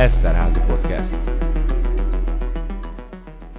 Eszterházi Podcast.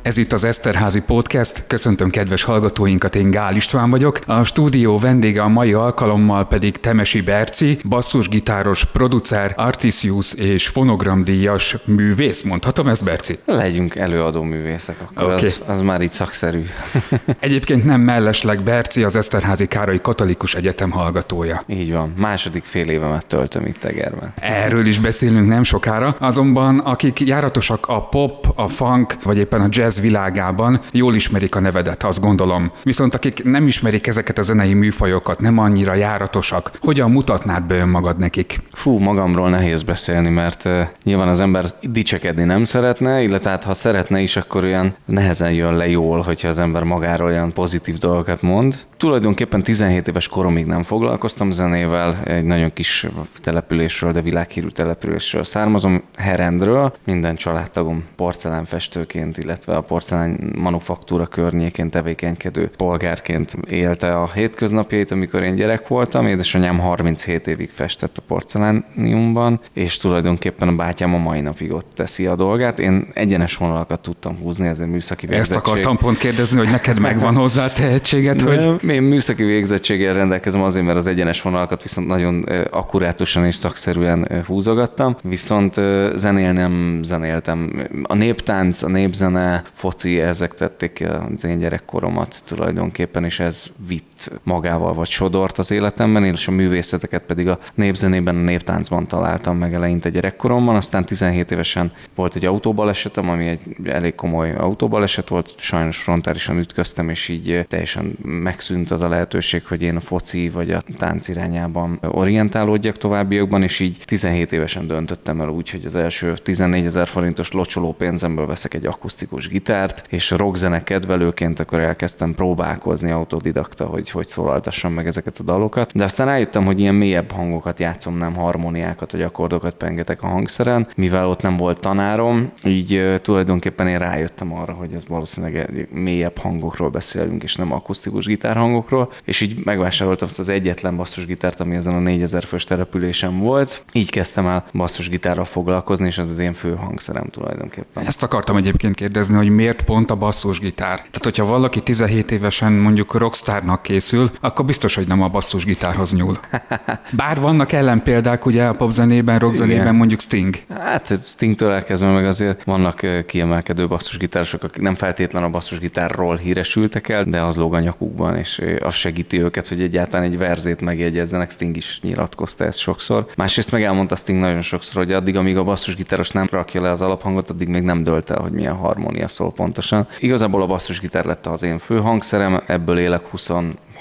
Ez itt az Eszterházi Podcast. Köszöntöm kedves hallgatóinkat, én Gál István vagyok. A stúdió vendége a mai alkalommal pedig Temesi Berci, basszusgitáros, producer, artisius és fonogramdíjas művész. Mondhatom ezt, Berci? Legyünk előadó művészek, akkor okay. az, az már így szakszerű. Egyébként nem mellesleg Berci, az Eszterházi Károly Katolikus Egyetem hallgatója. Így van, második fél évemet töltöm itt Egerben. Erről is beszélünk nem sokára, azonban akik járatosak a pop, a funk, vagy éppen a jazz jazz világában jól ismerik a nevedet, azt gondolom. Viszont akik nem ismerik ezeket a zenei műfajokat, nem annyira járatosak, hogyan mutatnád be önmagad nekik? Fú, magamról nehéz beszélni, mert nyilván az ember dicsekedni nem szeretne, illetve hát ha szeretne is, akkor olyan nehezen jön le jól, hogyha az ember magáról olyan pozitív dolgokat mond. Tulajdonképpen 17 éves koromig nem foglalkoztam zenével, egy nagyon kis településről, de világhírű településről származom, Herendről. Minden családtagom porcelánfestőként, illetve a porcelán manufaktúra környékén tevékenykedő polgárként élte a hétköznapjait, amikor én gyerek voltam. Édesanyám 37 évig festett a porcelániumban, és tulajdonképpen a bátyám a mai napig ott teszi a dolgát. Én egyenes vonalakat tudtam húzni, ezért műszaki végzettség. Ezt akartam pont kérdezni, hogy neked megvan hozzá tehetséged, hogy... Én műszaki végzettséggel rendelkezem azért, mert az egyenes vonalakat viszont nagyon akkurátusan és szakszerűen húzogattam, viszont zenél nem zenéltem. A néptánc, a népzene, foci, ezek tették az én gyerekkoromat tulajdonképpen, és ez vitt magával vagy sodort az életemben, és a művészeteket pedig a népzenében, a néptáncban találtam meg eleinte gyerekkoromban, aztán 17 évesen volt egy autóbalesetem, ami egy elég komoly autóbaleset volt, sajnos frontálisan ütköztem, és így teljesen megszűnt az a lehetőség, hogy én a foci vagy a tánc irányában orientálódjak továbbiakban, és így 17 évesen döntöttem el úgy, hogy az első 14 ezer forintos locsoló pénzemből veszek egy akusztikus gitárt, és rockzene kedvelőként akkor elkezdtem próbálkozni autodidakta, hogy hogy szólaltassam meg ezeket a dalokat. De aztán rájöttem, hogy ilyen mélyebb hangokat játszom, nem harmóniákat vagy akkordokat pengetek a hangszeren, mivel ott nem volt tanárom, így tulajdonképpen én rájöttem arra, hogy ez valószínűleg mélyebb hangokról beszélünk, és nem akusztikus gitárhangokról, és így megvásároltam azt az egyetlen basszusgitárt, ami ezen a 4000 fős településen volt. Így kezdtem el basszusgitárral foglalkozni, és az az én fő hangszerem tulajdonképpen. Ezt akartam egyébként kérdezni, hogy miért pont a basszusgitár? Tehát, hogyha valaki 17 évesen mondjuk rockstarnak készül, akkor biztos, hogy nem a basszusgitárhoz nyúl. Bár vannak ellenpéldák, ugye a popzenében, rockzenében mondjuk Sting. Hát Stingtől elkezdve meg azért vannak kiemelkedő basszusgitárosok, akik nem feltétlen a basszusgitárról híresültek el, de az lóg a nyakukban, és az segíti őket, hogy egyáltalán egy verzét megjegyezzenek. Sting is nyilatkozta ezt sokszor. Másrészt meg elmondta Sting nagyon sokszor, hogy addig, amíg a basszusgitáros nem rakja le az alaphangot, addig még nem dölt el, hogy milyen harmónia szól pontosan. Igazából a basszusgitár lett az én fő hangszerem, ebből élek 20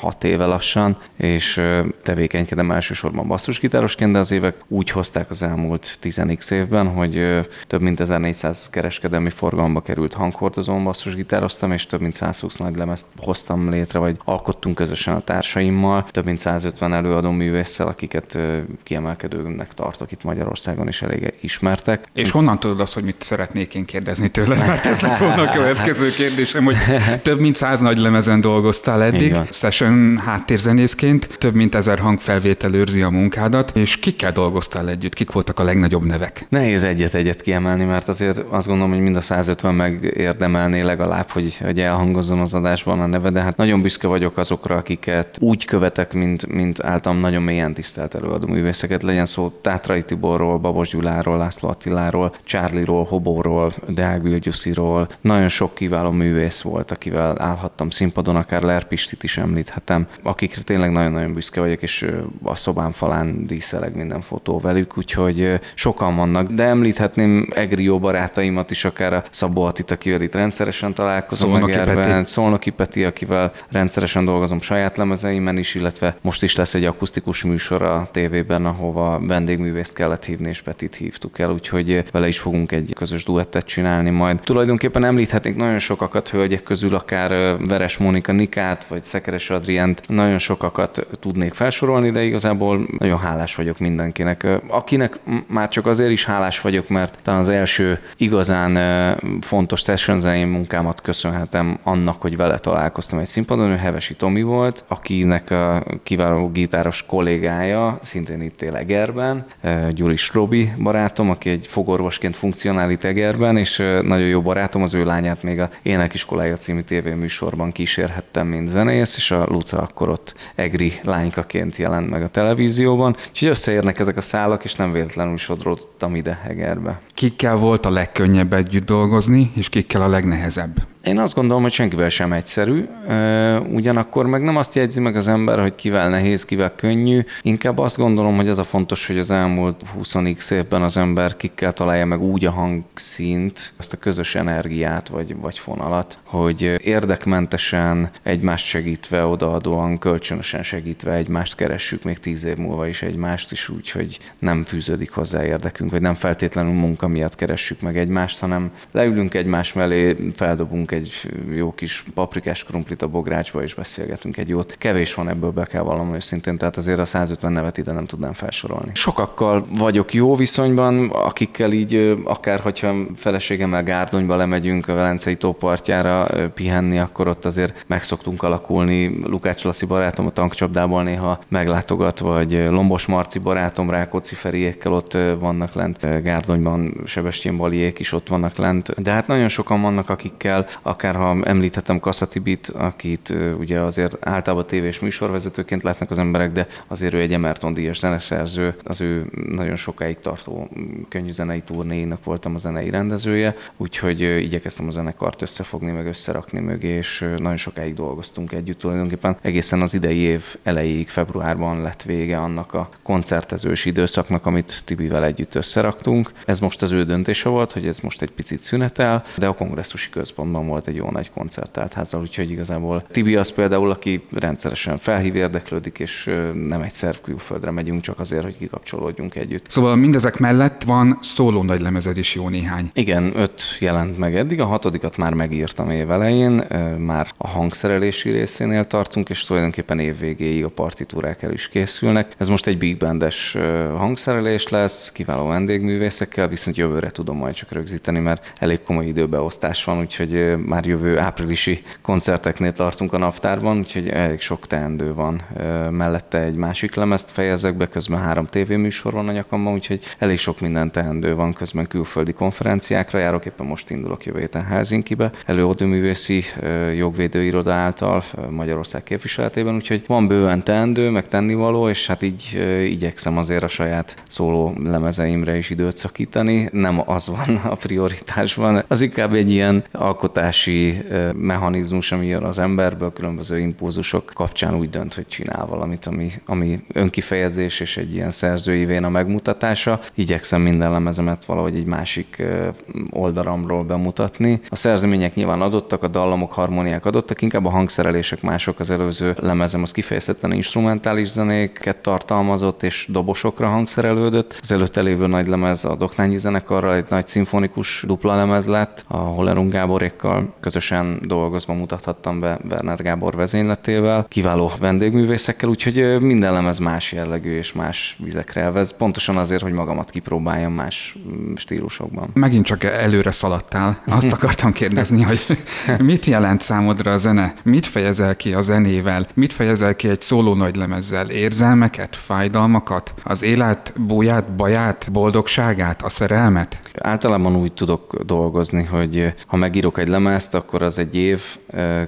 hat éve lassan, és tevékenykedem elsősorban basszusgitárosként, de az évek úgy hozták az elmúlt 10 évben, hogy több mint 1400 kereskedelmi forgalomba került hanghordozón basszusgitároztam, és több mint 120 nagy lemezt hoztam létre, vagy alkottunk közösen a társaimmal, több mint 150 előadó művésszel, akiket kiemelkedőnek tartok itt Magyarországon is elég ismertek. És honnan tudod azt, hogy mit szeretnék én kérdezni tőle? Mert ez lett volna a következő kérdésem, hogy több mint száz nagy lemezen dolgoztál eddig, session ön háttérzenészként több mint ezer hangfelvétel őrzi a munkádat, és kikkel dolgoztál együtt? Kik voltak a legnagyobb nevek? Nehéz egyet-egyet kiemelni, mert azért azt gondolom, hogy mind a 150 megérdemelné legalább, hogy, hogy elhangozzon az adásban a neve, de hát nagyon büszke vagyok azokra, akiket úgy követek, mint, mint általam nagyon mélyen tisztelt előadó művészeket, legyen szó Tátrai Tiborról, Babos Gyuláról, László Attiláról, Csárliról, Hobóról, Deák Bilgyusziról. Nagyon sok kiváló művész volt, akivel állhattam színpadon, akár Lerpistit is említhet említhetem, akikre tényleg nagyon-nagyon büszke vagyok, és a szobán falán díszeleg minden fotó velük, úgyhogy sokan vannak, de említhetném Egri jó barátaimat is, akár a Szabó Attit, akivel itt rendszeresen találkozom, Szolnoki Peti. Szolnoki Peti, akivel rendszeresen dolgozom saját lemezeimen is, illetve most is lesz egy akusztikus műsor a tévében, ahova vendégművészt kellett hívni, és Petit hívtuk el, úgyhogy vele is fogunk egy közös duettet csinálni majd. Tulajdonképpen említhetnék nagyon sokakat hölgyek közül, akár Veres Mónika Nikát, vagy Szekeres Adri Adrient, nagyon sokakat tudnék felsorolni, de igazából nagyon hálás vagyok mindenkinek. Akinek már csak azért is hálás vagyok, mert talán az első igazán fontos session munkámat köszönhetem annak, hogy vele találkoztam egy színpadon, ő Hevesi Tomi volt, akinek a kiváló gitáros kollégája, szintén itt él Egerben, Gyuris Robi barátom, aki egy fogorvosként funkcionál itt Egerben, és nagyon jó barátom, az ő lányát még a Énekiskolája című tévéműsorban kísérhettem, mint zenész, és a Luca akkor ott egri lánykaként jelent meg a televízióban. Úgyhogy összeérnek ezek a szálak, és nem véletlenül sodródtam ide Egerbe. Kikkel volt a legkönnyebb együtt dolgozni, és kikkel a legnehezebb? Én azt gondolom, hogy senkivel sem egyszerű, ugyanakkor meg nem azt jegyzi meg az ember, hogy kivel nehéz, kivel könnyű. Inkább azt gondolom, hogy az a fontos, hogy az elmúlt 20 évben az ember kikkel találja meg úgy a hangszint, azt a közös energiát vagy, vagy fonalat, hogy érdekmentesen, egymást segítve, odaadóan, kölcsönösen segítve egymást keressük még tíz év múlva is egymást is úgy, hogy nem fűződik hozzá érdekünk, vagy nem feltétlenül munka miatt keressük meg egymást, hanem leülünk egymás mellé, feldobunk egy jó kis paprikás krumplit a bográcsba, és beszélgetünk egy jót. Kevés van ebből, be kell vallanom őszintén, tehát azért a 150 nevet ide nem tudnám felsorolni. Sokakkal vagyok jó viszonyban, akikkel így, akár hogyha feleségemmel Gárdonyba lemegyünk a Velencei tópartjára pihenni, akkor ott azért meg szoktunk alakulni. Lukács Lassi barátom a tankcsapdából néha meglátogat, vagy Lombos Marci barátom, Rákóczi Feriékkel ott vannak lent, Gárdonyban Sebestyén Baliék is ott vannak lent. De hát nagyon sokan vannak, akikkel akár ha említhetem Kasszatibit, akit ugye azért általában tévés műsorvezetőként látnak az emberek, de azért ő egy Emerton díjas zeneszerző, az ő nagyon sokáig tartó könnyű zenei turnéinak voltam a zenei rendezője, úgyhogy igyekeztem a zenekart összefogni, meg összerakni mögé, és nagyon sokáig dolgoztunk együtt tulajdonképpen. Egészen az idei év elejéig, februárban lett vége annak a koncertezős időszaknak, amit Tibivel együtt összeraktunk. Ez most az ő döntése volt, hogy ez most egy picit szünetel, de a kongresszusi központban volt egy jó nagy koncertált házzal, úgyhogy igazából Tibi az például, aki rendszeresen felhív, érdeklődik, és nem egyszer külföldre megyünk csak azért, hogy kikapcsolódjunk együtt. Szóval mindezek mellett van szóló nagy lemezed is jó néhány. Igen, öt jelent meg eddig, a hatodikat már megírtam évelején, már a hangszerelési részénél tartunk, és tulajdonképpen évvégéig a partitúrák el is készülnek. Ez most egy big bandes hangszerelés lesz, kiváló vendégművészekkel, viszont jövőre tudom majd csak rögzíteni, mert elég komoly időbeosztás van, úgyhogy már jövő áprilisi koncerteknél tartunk a naptárban, úgyhogy elég sok teendő van. Mellette egy másik lemezt fejezek be, közben három tévéműsor van a nyakamban, úgyhogy elég sok minden teendő van, közben külföldi konferenciákra járok, éppen most indulok jövő héten Helsinkibe, előadóművészi jogvédőiroda által Magyarország képviseletében, úgyhogy van bőven teendő, meg tennivaló, és hát így igyekszem azért a saját szóló lemezeimre is időt szakítani. Nem az van a prioritásban, az inkább egy ilyen alkotási mechanizmus, ami jön az emberből, különböző impulzusok kapcsán úgy dönt, hogy csinál valamit, ami, ami önkifejezés és egy ilyen szerzői véna megmutatása. Igyekszem minden lemezemet valahogy egy másik oldalamról bemutatni. A szerzemények nyilván adottak, a dallamok, harmóniák adottak, inkább a hangszerelések mások. Az előző lemezem az kifejezetten instrumentális zenéket tartalmazott és dobosokra hangszerelődött. Az előtte lévő nagy lemez a Doknányi zenekarral egy nagy szimfonikus dupla lemez lett, a Hollerung Gáborékkal közösen dolgozva mutathattam be Werner Gábor vezényletével, kiváló vendégművészekkel, úgyhogy minden lemez más jellegű és más vizekre elvez, pontosan azért, hogy magamat kipróbáljam más mm, stílusokban. Megint csak előre szaladtál. Azt akartam kérdezni, hogy mit jelent számodra a zene? Mit fejezel ki a zenével? Mit fejezel ki egy szóló nagy lemezzel? Érzelmeket, fájdalmakat? Az élet búját, baját, boldogságát, a szerelmet? Általában úgy tudok dolgozni, hogy ha megírok egy lemezt, akkor az egy év,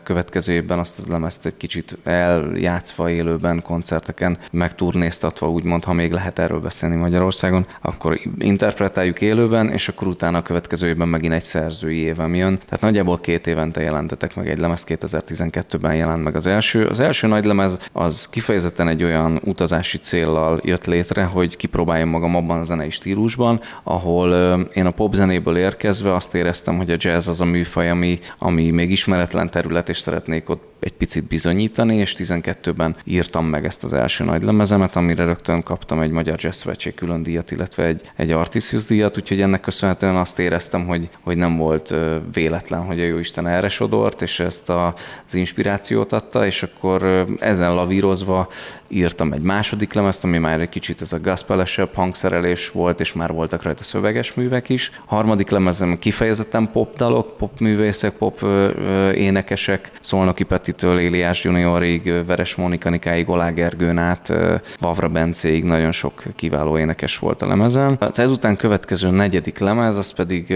következő évben azt az lemezt egy kicsit eljátszva élőben, koncerteken, megturnéztatva úgymond, ha még lehet erről beszélni Magyarországon, akkor interpretáljuk élőben, és akkor utána a következő évben megint egy szerzői évem jön. Tehát nagyjából két évente jelentetek meg egy lemez, 2012-ben jelent meg az első. Az első nagy lemez az kifejezetten egy olyan utazási céllal jött létre, hogy kipróbáljam magam abban a zenei stílusban, ahol én a popzenéből érkezve azt éreztem, hogy a jazz az a műfaj, ami, ami még ismeretlen terület, és szeretnék ott egy picit bizonyítani, és 12-ben írtam meg ezt az első nagy lemezemet, amire rögtön kaptam egy Magyar Jazz Szövetség külön díjat, illetve egy, egy Artisius díjat, úgyhogy ennek köszönhetően azt éreztem, hogy, hogy nem volt véletlen, hogy a Jóisten erre sodort, és ezt a, az inspirációt adta, és akkor ezen lavírozva írtam egy második lemezt, ami már egy kicsit ez a gospelesebb hangszerelés volt, és már voltak rajta szöveges művek is. Harmadik lemezem kifejezetten pop dalok, pop művészek, pop énekesek, Szolnoki Petitől Éliás Juniorig, Veres Monikanikáig, Olá Gergőn át, Vavra Bencéig nagyon sok kiváló énekes volt a lemezen. Az ezután következő negyedik lemez, az pedig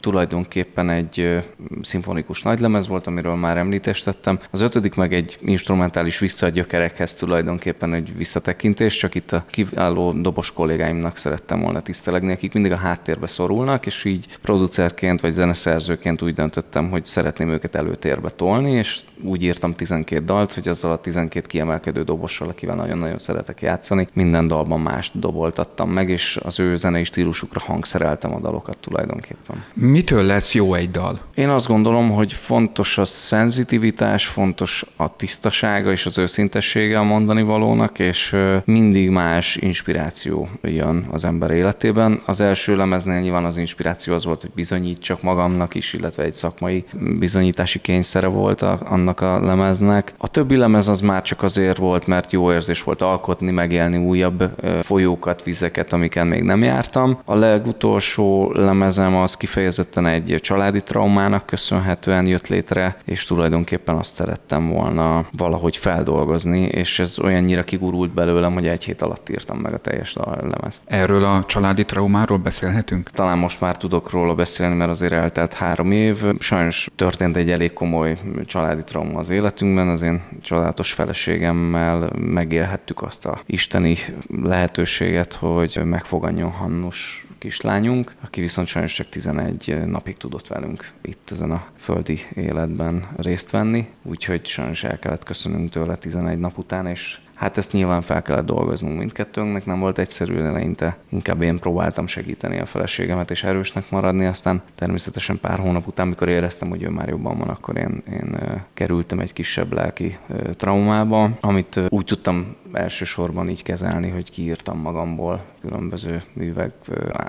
tulajdonképpen egy szimfonikus nagylemez volt, amiről már említést tettem. Az ötödik meg egy instrumentális visszagyökerekhez tulajdonképpen egy visszatekintés, csak itt a kiváló dobos kollégáimnak szerettem volna tisztelegni, akik mindig a háttérbe szorulnak, és így producerként vagy zeneszerzőként úgy döntöttem, hogy szeretném őket előtérbe tolni, és úgy írtam 12 dalt, hogy azzal a 12 kiemelkedő dobossal, akivel nagyon-nagyon szeretek játszani, minden dalban más doboltattam meg, és az ő zenei stílusukra hangszereltem a dalokat tulajdonképpen. Mitől lesz jó egy dal? Én azt gondolom, hogy fontos a szenzitivitás, fontos a tisztasága és az őszintessége a mondani valónak, és mindig más inspiráció jön az ember életében. Az első lemeznél nyilván az inspiráció az volt, hogy bizonyítsak magamnak is, illetve egy szakmai bizonyítási kényszere volt a, annak a lemeznek. A többi lemez az már csak azért volt, mert jó érzés volt alkotni, megélni újabb folyókat, vizeket, amiken még nem jártam. A legutolsó lemezem az kifejezetten egy családi traumának köszönhetően jött létre, és tulajdonképpen azt szerettem volna valahogy feldolgozni, és ez olyannyira kigurult belőlem, hogy egy hét alatt írtam meg a teljes lemezt. Erről a családi traumáról beszélhetünk? Talán most már tudok róla beszélni, mert azért eltelt három év. Sajnos történt egy elég komoly családi trauma az életünkben, az én családos feleségemmel megélhettük azt a isteni lehetőséget, hogy megfogadjon Hannus kislányunk, aki viszont sajnos csak 11 napig tudott velünk itt ezen a földi életben részt venni, úgyhogy sajnos el kellett köszönünk tőle 11 nap után, és Hát ezt nyilván fel kellett dolgoznunk mindkettőnknek, nem volt egyszerű eleinte. Inkább én próbáltam segíteni a feleségemet és erősnek maradni, aztán természetesen pár hónap után, mikor éreztem, hogy ő már jobban van, akkor én, én kerültem egy kisebb lelki traumába, amit úgy tudtam elsősorban így kezelni, hogy kiírtam magamból különböző művek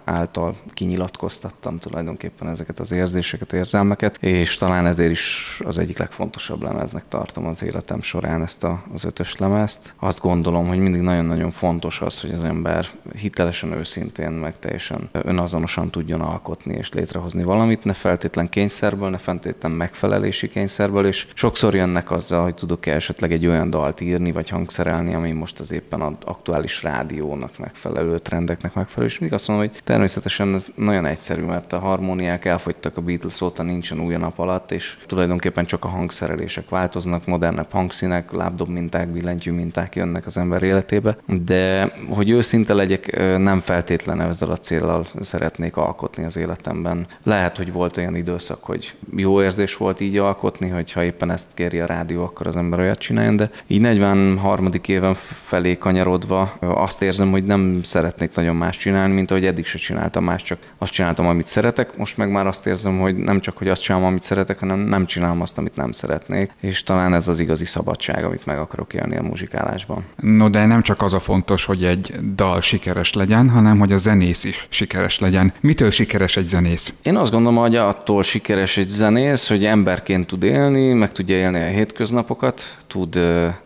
által kinyilatkoztattam tulajdonképpen ezeket az érzéseket, érzelmeket, és talán ezért is az egyik legfontosabb lemeznek tartom az életem során ezt a, az ötös lemezt. Azt gondolom, hogy mindig nagyon-nagyon fontos az, hogy az ember hitelesen, őszintén, meg teljesen önazonosan tudjon alkotni és létrehozni valamit, ne feltétlen kényszerből, ne feltétlen megfelelési kényszerből, és sokszor jönnek azzal, hogy tudok-e esetleg egy olyan dalt írni, vagy hangszerelni, ami most az éppen az aktuális rádiónak megfelelő trendeknek megfelelő, és mindig azt mondom, hogy természetesen ez nagyon egyszerű, mert a harmóniák elfogytak a Beatles óta, nincsen új nap alatt, és tulajdonképpen csak a hangszerelések változnak, modernebb hangszínek, lábdob minták, billentyű minták jönnek az ember életébe, de hogy őszinte legyek, nem feltétlen ezzel a célral szeretnék alkotni az életemben. Lehet, hogy volt olyan időszak, hogy jó érzés volt így alkotni, hogy ha éppen ezt kéri a rádió, akkor az ember olyat csináljon, de így 43. éven felé kanyarodva azt érzem, hogy nem szeretnék nagyon más csinálni, mint ahogy eddig se csináltam más, csak azt csináltam, amit szeretek. Most meg már azt érzem, hogy nem csak, hogy azt csinálom, amit szeretek, hanem nem csinálom azt, amit nem szeretnék. És talán ez az igazi szabadság, amit meg akarok élni a muzsikálásban. No, de nem csak az a fontos, hogy egy dal sikeres legyen, hanem hogy a zenész is sikeres legyen. Mitől sikeres egy zenész? Én azt gondolom, hogy attól sikeres egy zenész, hogy emberként tud élni, meg tudja élni a hétköznapokat, tud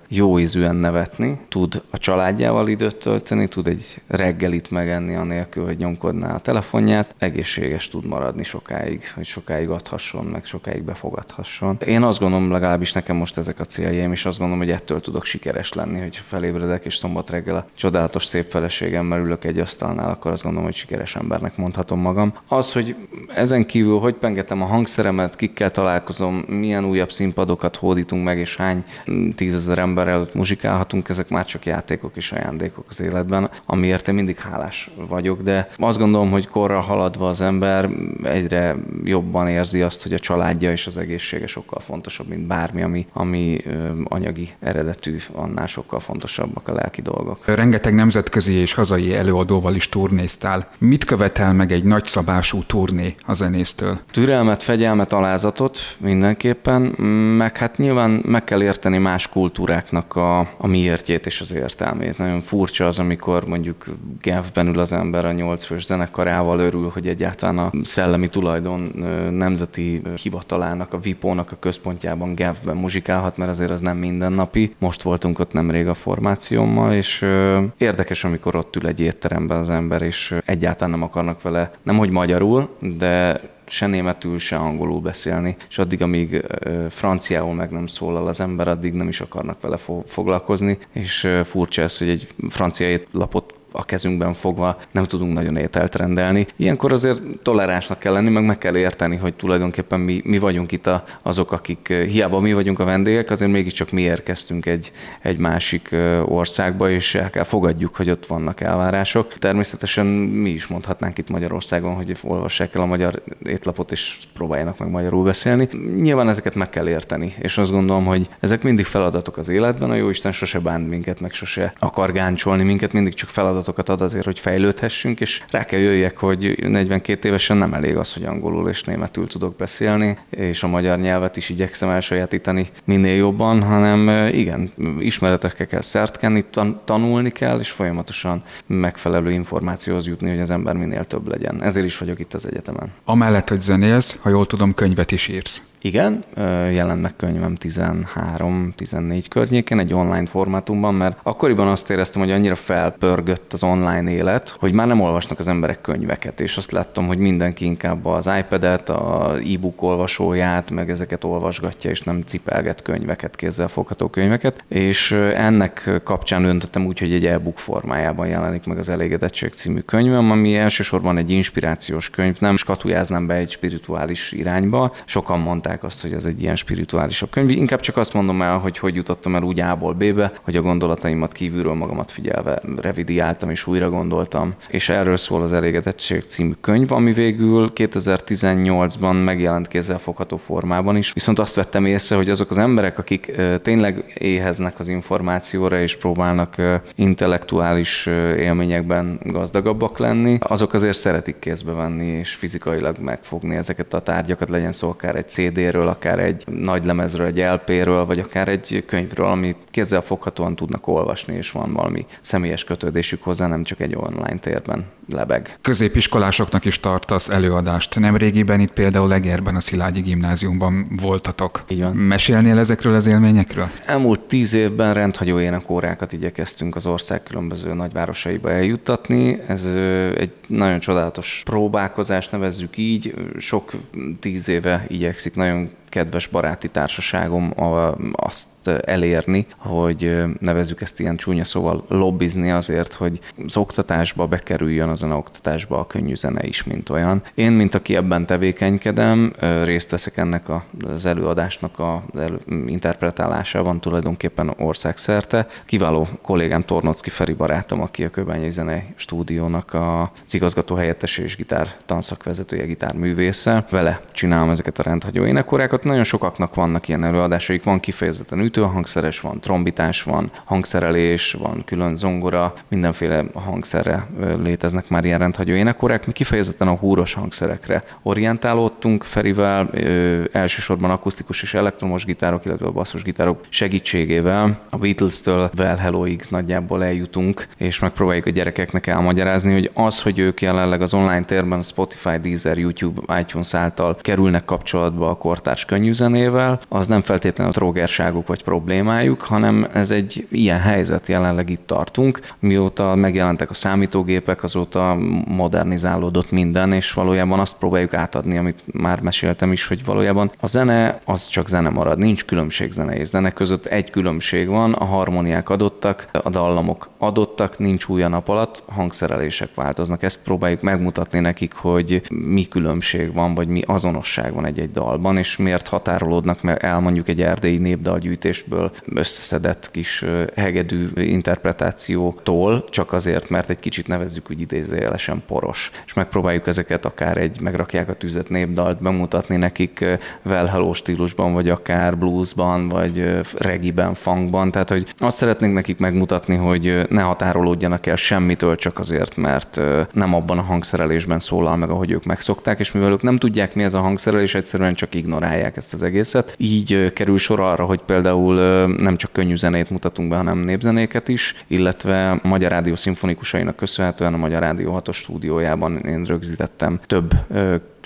jó ízűen nevetni, tud a családjával időt tölteni, tud egy reggelit megenni anélkül, hogy nyomkodná a telefonját, egészséges tud maradni sokáig, hogy sokáig adhasson, meg sokáig befogadhasson. Én azt gondolom, legalábbis nekem most ezek a céljaim, és azt gondolom, hogy ettől tudok sikeres lenni, hogy felébredek, és szombat reggel a csodálatos szép feleségemmel ülök egy asztalnál, akkor azt gondolom, hogy sikeres embernek mondhatom magam. Az, hogy ezen kívül hogy pengetem a hangszeremet, kikkel találkozom, milyen újabb színpadokat hódítunk meg, és hány tízezer ember ember előtt muzsikálhatunk, ezek már csak játékok és ajándékok az életben, amiért én mindig hálás vagyok, de azt gondolom, hogy korra haladva az ember egyre jobban érzi azt, hogy a családja és az egészsége sokkal fontosabb, mint bármi, ami, ami anyagi eredetű, annál sokkal fontosabbak a lelki dolgok. Rengeteg nemzetközi és hazai előadóval is turnéztál. Mit követel meg egy nagyszabású turné a zenésztől? Türelmet, fegyelmet, alázatot mindenképpen, meg hát nyilván meg kell érteni más kultúráknak a, a miértjét és az értelmét. Nagyon furcsa az, amikor mondjuk Genfben ül az ember a nyolcfős zenekarával, örül, hogy egyáltalán a szellemi tulajdon nemzeti hivatalának, a VIPO-nak a központjában Genfben muzsikálhat, mert azért az nem mindennapi. Most voltunk ott nemrég a formációmmal, és érdekes, amikor ott ül egy étteremben az ember, és egyáltalán nem akarnak vele, nem hogy magyarul, de se németül, se angolul beszélni, és addig, amíg franciául meg nem szólal az ember, addig nem is akarnak vele foglalkozni, és furcsa ez, hogy egy francia étlapot a kezünkben fogva nem tudunk nagyon ételt rendelni. Ilyenkor azért toleránsnak kell lenni, meg meg kell érteni, hogy tulajdonképpen mi, mi vagyunk itt a, azok, akik hiába mi vagyunk a vendégek, azért mégiscsak mi érkeztünk egy, egy másik országba, és el kell fogadjuk, hogy ott vannak elvárások. Természetesen mi is mondhatnánk itt Magyarországon, hogy olvassák el a magyar étlapot, és próbáljanak meg magyarul beszélni. Nyilván ezeket meg kell érteni, és azt gondolom, hogy ezek mindig feladatok az életben, a Jóisten sose bánt minket, meg sose akar gáncsolni minket, mindig csak feladat feladatokat ad azért, hogy fejlődhessünk, és rá kell jöjjek, hogy 42 évesen nem elég az, hogy angolul és németül tudok beszélni, és a magyar nyelvet is igyekszem elsajátítani minél jobban, hanem igen, ismeretekkel kell szert tanulni kell, és folyamatosan megfelelő információhoz jutni, hogy az ember minél több legyen. Ezért is vagyok itt az egyetemen. Amellett, hogy zenélsz, ha jól tudom, könyvet is írsz. Igen, jelent meg könyvem 13-14 környékén egy online formátumban, mert akkoriban azt éreztem, hogy annyira felpörgött az online élet, hogy már nem olvasnak az emberek könyveket, és azt láttam, hogy mindenki inkább az iPad-et, a e-book olvasóját, meg ezeket olvasgatja, és nem cipelget könyveket, kézzel fogható könyveket, és ennek kapcsán öntöttem úgy, hogy egy e-book formájában jelenik meg az Elégedettség című könyvem, ami elsősorban egy inspirációs könyv, nem skatujáznám be egy spirituális irányba. Sokan mondták, mondják azt, hogy ez egy ilyen spirituálisabb könyv. Inkább csak azt mondom el, hogy hogy jutottam el úgy A-ból B-be, hogy a gondolataimat kívülről magamat figyelve revidiáltam és újra gondoltam. És erről szól az Elégedettség című könyv, ami végül 2018-ban megjelent kézzelfogható formában is. Viszont azt vettem észre, hogy azok az emberek, akik tényleg éheznek az információra és próbálnak intellektuális élményekben gazdagabbak lenni, azok azért szeretik kézbe venni és fizikailag megfogni ezeket a tárgyakat, legyen szó akár egy CD CD-ről, akár egy nagy lemezről, egy LP-ről, vagy akár egy könyvről, ami kézzel foghatóan tudnak olvasni, és van valami személyes kötődésük hozzá, nem csak egy online térben lebeg. Középiskolásoknak is tartasz előadást. Nem régiben itt például Legerben a Szilágyi gimnáziumban voltatok. Így van. Mesélnél ezekről az élményekről? Elmúlt tíz évben rendhagyó énekórákat igyekeztünk az ország különböző nagyvárosaiba eljuttatni. Ez egy nagyon csodálatos próbálkozás, nevezzük így. Sok tíz éve igyekszik nagyon And. Kedves baráti társaságom azt elérni, hogy nevezzük ezt ilyen csúnya szóval lobbizni azért, hogy az oktatásba bekerüljön az oktatásba a könnyű zene is, mint olyan. Én, mint aki ebben tevékenykedem, részt veszek ennek az előadásnak a interpretálásában tulajdonképpen országszerte. Kiváló kollégám Tornocki Feri barátom, aki a Kőbányai Zene Stúdiónak az igazgató helyettes és gitár tanszakvezetője, gitárművésze. Vele csinálom ezeket a rendhagyó énekorákat, nagyon sokaknak vannak ilyen előadásaik, van kifejezetten ütőhangszeres, van trombitás, van hangszerelés, van külön zongora, mindenféle hangszerre léteznek már ilyen rendhagyó énekorák. Mi kifejezetten a húros hangszerekre orientálódtunk Ferivel, elsősorban akusztikus és elektromos gitárok, illetve a basszusgitárok segítségével. A Beatles-től Well Hello-ig nagyjából eljutunk, és megpróbáljuk a gyerekeknek elmagyarázni, hogy az, hogy ők jelenleg az online térben Spotify, Deezer, YouTube, iTunes által kerülnek kapcsolatba a kortárs könnyű zenével, az nem feltétlenül a trógerságuk vagy problémájuk, hanem ez egy ilyen helyzet, jelenleg itt tartunk. Mióta megjelentek a számítógépek, azóta modernizálódott minden, és valójában azt próbáljuk átadni, amit már meséltem is, hogy valójában a zene az csak zene marad, nincs különbség zene és zene között, egy különbség van, a harmóniák adottak, a dallamok adottak, nincs új a nap alatt, hangszerelések változnak. Ezt próbáljuk megmutatni nekik, hogy mi különbség van, vagy mi azonosság van egy-egy dalban, és miért miért határolódnak el mondjuk egy erdélyi népdalgyűjtésből összeszedett kis hegedű interpretációtól, csak azért, mert egy kicsit nevezzük úgy idézőjelesen poros. És megpróbáljuk ezeket akár egy megrakják a tüzet népdalt bemutatni nekik well hello stílusban, vagy akár bluesban, vagy regiben, funkban. Tehát, hogy azt szeretnénk nekik megmutatni, hogy ne határolódjanak el semmitől csak azért, mert nem abban a hangszerelésben szólal meg, ahogy ők megszokták, és mivel ők nem tudják, mi ez a hangszerelés, egyszerűen csak ignorálják ezt az egészet. Így kerül sor arra, hogy például nem csak könnyű zenét mutatunk be, hanem népzenéket is, illetve Magyar Rádió szimfonikusainak köszönhetően a Magyar Rádió 6 stúdiójában én rögzítettem több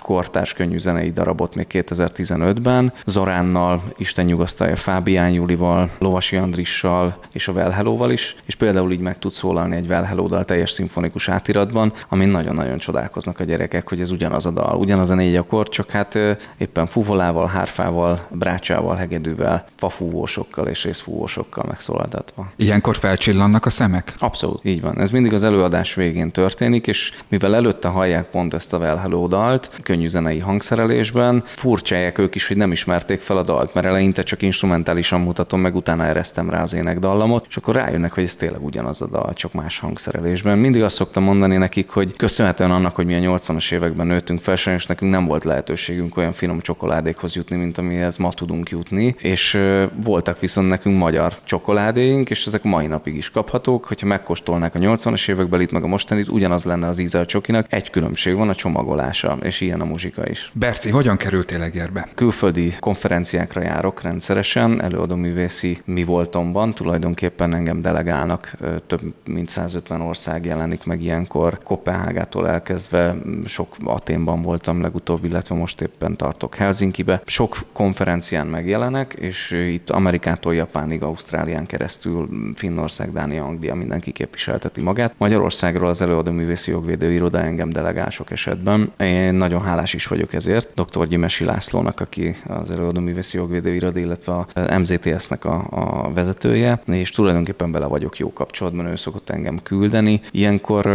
kortárs könnyű zenei darabot még 2015-ben, Zoránnal, Isten nyugasztalja Fábián Julival, Lovasi Andrissal és a Velhelóval is, és például így meg tud szólalni egy Velhelódal teljes szimfonikus átiratban, amin nagyon-nagyon csodálkoznak a gyerekek, hogy ez ugyanaz a dal, ugyanaz a négy akkord, csak hát éppen fuvolával, hárfával, brácsával, hegedűvel, fafúvósokkal és részfúvósokkal megszólaltatva. Ilyenkor felcsillannak a szemek? Abszolút, így van. Ez mindig az előadás végén történik, és mivel előtte hallják pont ezt a Velheló dalt, könnyű zenei hangszerelésben. Furcsálják ők is, hogy nem ismerték fel a dalt, mert eleinte csak instrumentálisan mutatom meg, utána eresztem rá az énekdallamot, és akkor rájönnek, hogy ez tényleg ugyanaz a dal, csak más hangszerelésben. Mindig azt szoktam mondani nekik, hogy köszönhetően annak, hogy mi a 80-as években nőttünk fel, sajnos nekünk nem volt lehetőségünk olyan finom csokoládékhoz jutni, mint amihez ma tudunk jutni, és voltak viszont nekünk magyar csokoládéink, és ezek mai napig is kaphatók. Hogyha megkóstolnák a 80-as években itt meg a mostanit, ugyanaz lenne az íze a csokinak, egy különbség van a csomagolása, és ilyen a muzsika is. Berci, hogyan kerültél Egerbe? Külföldi konferenciákra járok rendszeresen, előadó művészi mi voltomban, tulajdonképpen engem delegálnak, több mint 150 ország jelenik meg ilyenkor, Kopenhágától elkezdve sok Aténban voltam legutóbb, illetve most éppen tartok Helsinkibe. Sok konferencián megjelenek, és itt Amerikától Japánig, Ausztrálián keresztül Finnország, Dánia, Anglia mindenki képviselteti magát. Magyarországról az előadó művészi jogvédő iroda engem delegál sok esetben. Én nagyon nagyon hálás is vagyok ezért. Dr. Gyimesi Lászlónak, aki az előadó művészi jogvédő iroda, illetve a MZTS-nek a, a vezetője, és tulajdonképpen bele vagyok jó kapcsolatban, ő szokott engem küldeni. Ilyenkor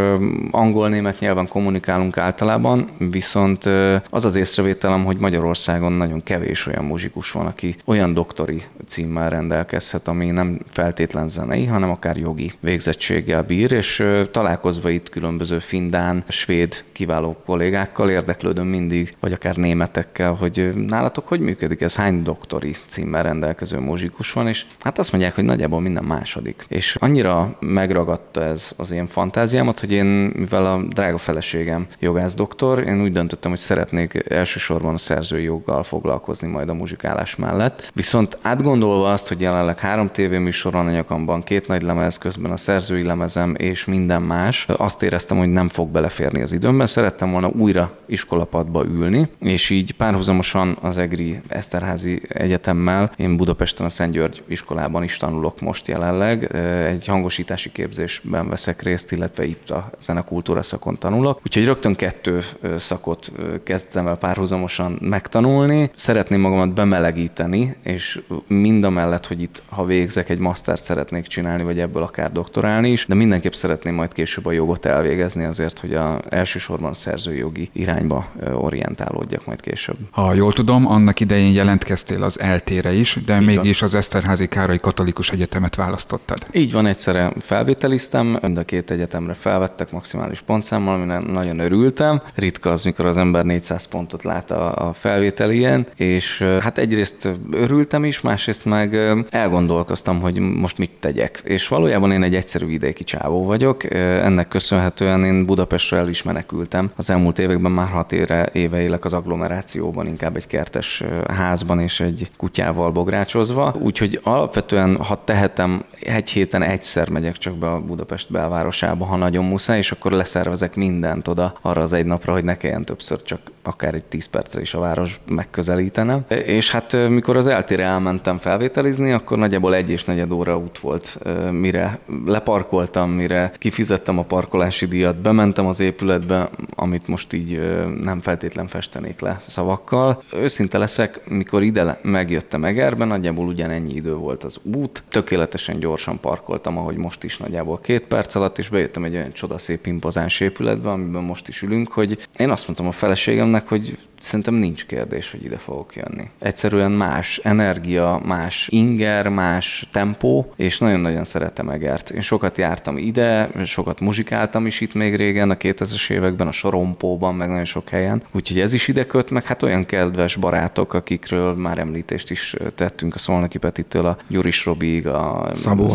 angol-német nyelven kommunikálunk általában, viszont az az észrevételem, hogy Magyarországon nagyon kevés olyan muzsikus van, aki olyan doktori címmel rendelkezhet, ami nem feltétlen zenei, hanem akár jogi végzettséggel bír, és találkozva itt különböző findán, svéd kiváló kollégákkal érdeklődöm érdeklődöm mindig, vagy akár németekkel, hogy nálatok hogy működik ez, hány doktori címmel rendelkező muzsikus van, és hát azt mondják, hogy nagyjából minden második. És annyira megragadta ez az én fantáziámat, hogy én, mivel a drága feleségem jogász doktor, én úgy döntöttem, hogy szeretnék elsősorban a szerzői joggal foglalkozni majd a muzsikálás mellett. Viszont átgondolva azt, hogy jelenleg három tévéműsor van a nyakamban, két nagy lemez, közben a szerzői lemezem és minden más, azt éreztem, hogy nem fog beleférni az időmben. Szerettem volna újra iskola iskolapadba ülni, és így párhuzamosan az EGRI Eszterházi Egyetemmel én Budapesten a Szent György iskolában is tanulok most jelenleg. Egy hangosítási képzésben veszek részt, illetve itt a zenekultúra szakon tanulok. Úgyhogy rögtön kettő szakot kezdtem el párhuzamosan megtanulni. Szeretném magamat bemelegíteni, és mind a mellett, hogy itt, ha végzek, egy masztert szeretnék csinálni, vagy ebből akár doktorálni is, de mindenképp szeretném majd később a jogot elvégezni azért, hogy a elsősorban a szerzői jogi irányba orientálódjak majd később. Ha jól tudom, annak idején jelentkeztél az eltére is, de Így mégis van. az Eszterházi Károly Katolikus Egyetemet választottad. Így van, egyszerre felvételiztem, mind a két egyetemre felvettek maximális pontszámmal, amire nagyon örültem. Ritka az, mikor az ember 400 pontot lát a, a felvételien, és hát egyrészt örültem is, másrészt meg elgondolkoztam, hogy most mit tegyek. És valójában én egy egyszerű vidéki csávó vagyok, ennek köszönhetően én Budapestről el is menekültem. Az elmúlt években már hat év éve, éve élek az agglomerációban, inkább egy kertes házban és egy kutyával bográcsozva. Úgyhogy alapvetően, ha tehetem, egy héten egyszer megyek csak be a Budapest belvárosába, ha nagyon muszáj, és akkor leszervezek mindent oda arra az egy napra, hogy ne kelljen többször csak akár egy 10 percre is a város megközelítenem. És hát mikor az eltére elmentem felvételizni, akkor nagyjából egy és negyed óra út volt, mire leparkoltam, mire kifizettem a parkolási díjat, bementem az épületbe, amit most így nem feltétlen festenék le szavakkal. Őszinte leszek, mikor ide megjöttem Egerben, nagyjából ugyanennyi idő volt az út. Tökéletesen gyorsan parkoltam, ahogy most is nagyjából két perc alatt, és bejöttem egy olyan csodaszép impozáns épületbe, amiben most is ülünk, hogy én azt mondtam a feleségemnek, ennek, hogy szerintem nincs kérdés, hogy ide fogok jönni. Egyszerűen más energia, más inger, más tempó, és nagyon-nagyon szeretem Egert. Én sokat jártam ide, sokat muzsikáltam is itt még régen, a 2000-es években, a Sorompóban, meg nagyon sok helyen. Úgyhogy ez is ide köt, meg hát olyan kedves barátok, akikről már említést is tettünk a Szolnoki Petitől, a Gyuris Robig, a Szabó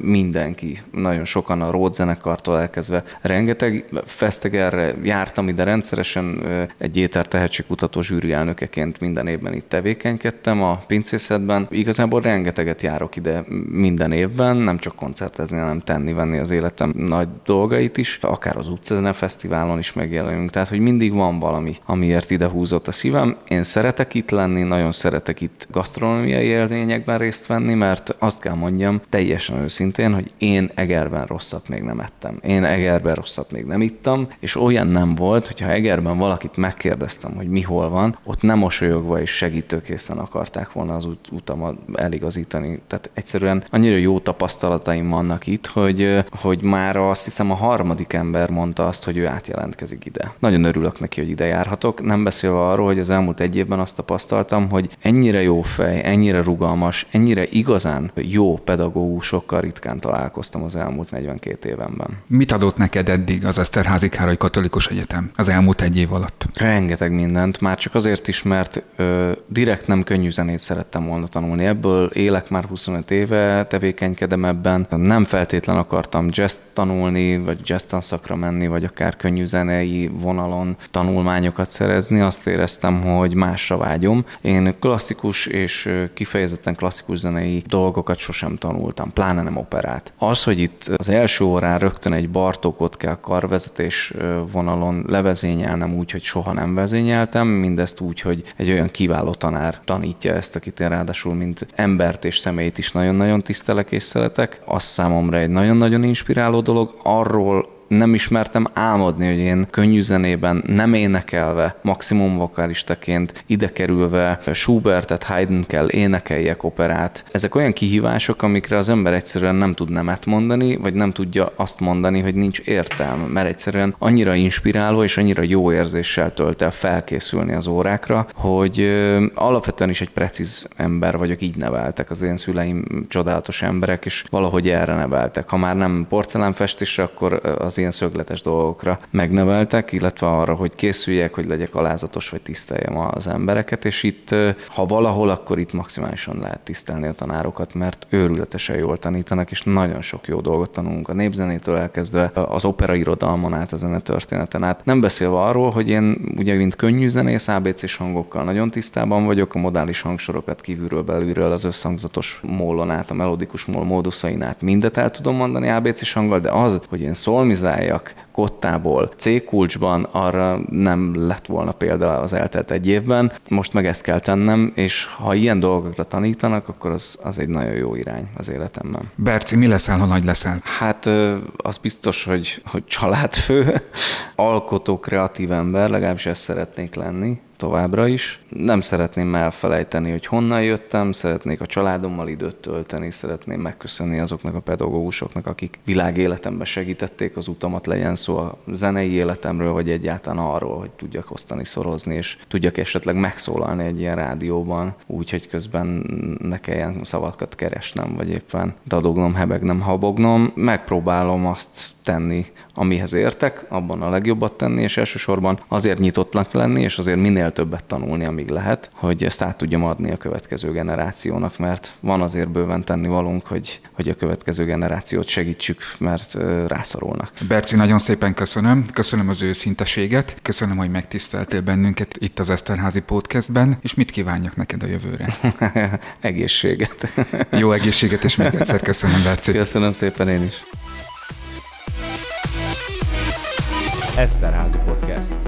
mindenki. Nagyon sokan a Ród zenekartól elkezdve. Rengeteg fesztegerre jártam ide rendszeresen egy Éter tehetségkutató zsűri elnökeként minden évben itt tevékenykedtem a pincészetben. Igazából rengeteget járok ide minden évben, nem csak koncertezni, hanem tenni-venni az életem nagy dolgait is, akár az utcazene fesztiválon is megjelenünk. Tehát, hogy mindig van valami, amiért ide húzott a szívem. Én szeretek itt lenni, nagyon szeretek itt gasztronómiai élményekben részt venni, mert azt kell mondjam teljesen őszintén, hogy én Egerben rosszat még nem ettem. Én Egerben rosszat még nem ittam, és olyan nem volt, hogyha Egerben valakit megkérdeztem, kérdeztem, hogy mi hol van, ott nem mosolyogva és segítőkészen akarták volna az ut- utamat eligazítani. Tehát egyszerűen annyira jó tapasztalataim vannak itt, hogy, hogy már azt hiszem a harmadik ember mondta azt, hogy ő átjelentkezik ide. Nagyon örülök neki, hogy ide járhatok. Nem beszélve arról, hogy az elmúlt egy évben azt tapasztaltam, hogy ennyire jó fej, ennyire rugalmas, ennyire igazán jó pedagógusokkal ritkán találkoztam az elmúlt 42 évenben. Mit adott neked eddig az Eszterházi Károly Katolikus Egyetem az elmúlt egy év alatt? rengeteg mindent, már csak azért is, mert ö, direkt nem könnyű zenét szerettem volna tanulni. Ebből élek már 25 éve, tevékenykedem ebben. Nem feltétlen akartam jazz tanulni, vagy jazz tanszakra menni, vagy akár könnyű zenei vonalon tanulmányokat szerezni. Azt éreztem, hogy másra vágyom. Én klasszikus és kifejezetten klasszikus zenei dolgokat sosem tanultam, pláne nem operát. Az, hogy itt az első órán rögtön egy Bartókot kell karvezetés vonalon levezényelnem úgy, hogy soha nem vezényeltem, mindezt úgy, hogy egy olyan kiváló tanár tanítja ezt, akit én ráadásul mint embert és személyt is nagyon-nagyon tisztelek és szeretek. Az számomra egy nagyon-nagyon inspiráló dolog. Arról nem ismertem álmodni, hogy én könnyű zenében nem énekelve, maximum vokálistaként ide kerülve Schubertet, Haydn kell énekeljek operát. Ezek olyan kihívások, amikre az ember egyszerűen nem tud nemet mondani, vagy nem tudja azt mondani, hogy nincs értelme, mert egyszerűen annyira inspiráló és annyira jó érzéssel tölt el felkészülni az órákra, hogy alapvetően is egy precíz ember vagyok, így neveltek az én szüleim csodálatos emberek, és valahogy erre neveltek. Ha már nem porcelánfestésre, akkor az az ilyen szögletes dolgokra megneveltek, illetve arra, hogy készüljek, hogy legyek alázatos, vagy tiszteljem az embereket, és itt, ha valahol, akkor itt maximálisan lehet tisztelni a tanárokat, mert őrületesen jól tanítanak, és nagyon sok jó dolgot tanulunk a népzenétől elkezdve az operairodalmon át, a zenetörténeten át. Nem beszélve arról, hogy én ugye, mint könnyű zenész, ABC-s hangokkal nagyon tisztában vagyok, a modális hangsorokat kívülről, belülről, az összhangzatos mollon át, a melodikus moll móduszain át mindet el tudom mondani ABC-s hanggal, de az, hogy én szolmizálom, optimizáljak kottából C kulcsban, arra nem lett volna példa az eltelt egy évben. Most meg ezt kell tennem, és ha ilyen dolgokra tanítanak, akkor az, az egy nagyon jó irány az életemben. Berci, mi leszel, ha nagy leszel? Hát az biztos, hogy, hogy családfő, alkotó, kreatív ember, legalábbis ezt szeretnék lenni továbbra is. Nem szeretném elfelejteni, hogy honnan jöttem, szeretnék a családommal időt tölteni, szeretném megköszönni azoknak a pedagógusoknak, akik világéletemben segítették az utamat, legyen szó a zenei életemről, vagy egyáltalán arról, hogy tudjak osztani, szorozni, és tudjak esetleg megszólalni egy ilyen rádióban, úgy, hogy közben ne kelljen szavakat keresnem, vagy éppen dadognom, hebegnem, habognom. Megpróbálom azt tenni, amihez értek, abban a legjobbat tenni, és elsősorban azért nyitottnak lenni, és azért minél többet tanulni, amíg lehet, hogy ezt át tudjam adni a következő generációnak, mert van azért bőven tenni valunk, hogy, hogy a következő generációt segítsük, mert rászorulnak. Berci, nagyon szépen köszönöm. Köszönöm az őszinteséget, köszönöm, hogy megtiszteltél bennünket itt az Eszterházi Podcastben, és mit kívánjak neked a jövőre? egészséget. Jó egészséget, és még egyszer köszönöm, Berci. Köszönöm szépen én is. Eszterházi Podcast.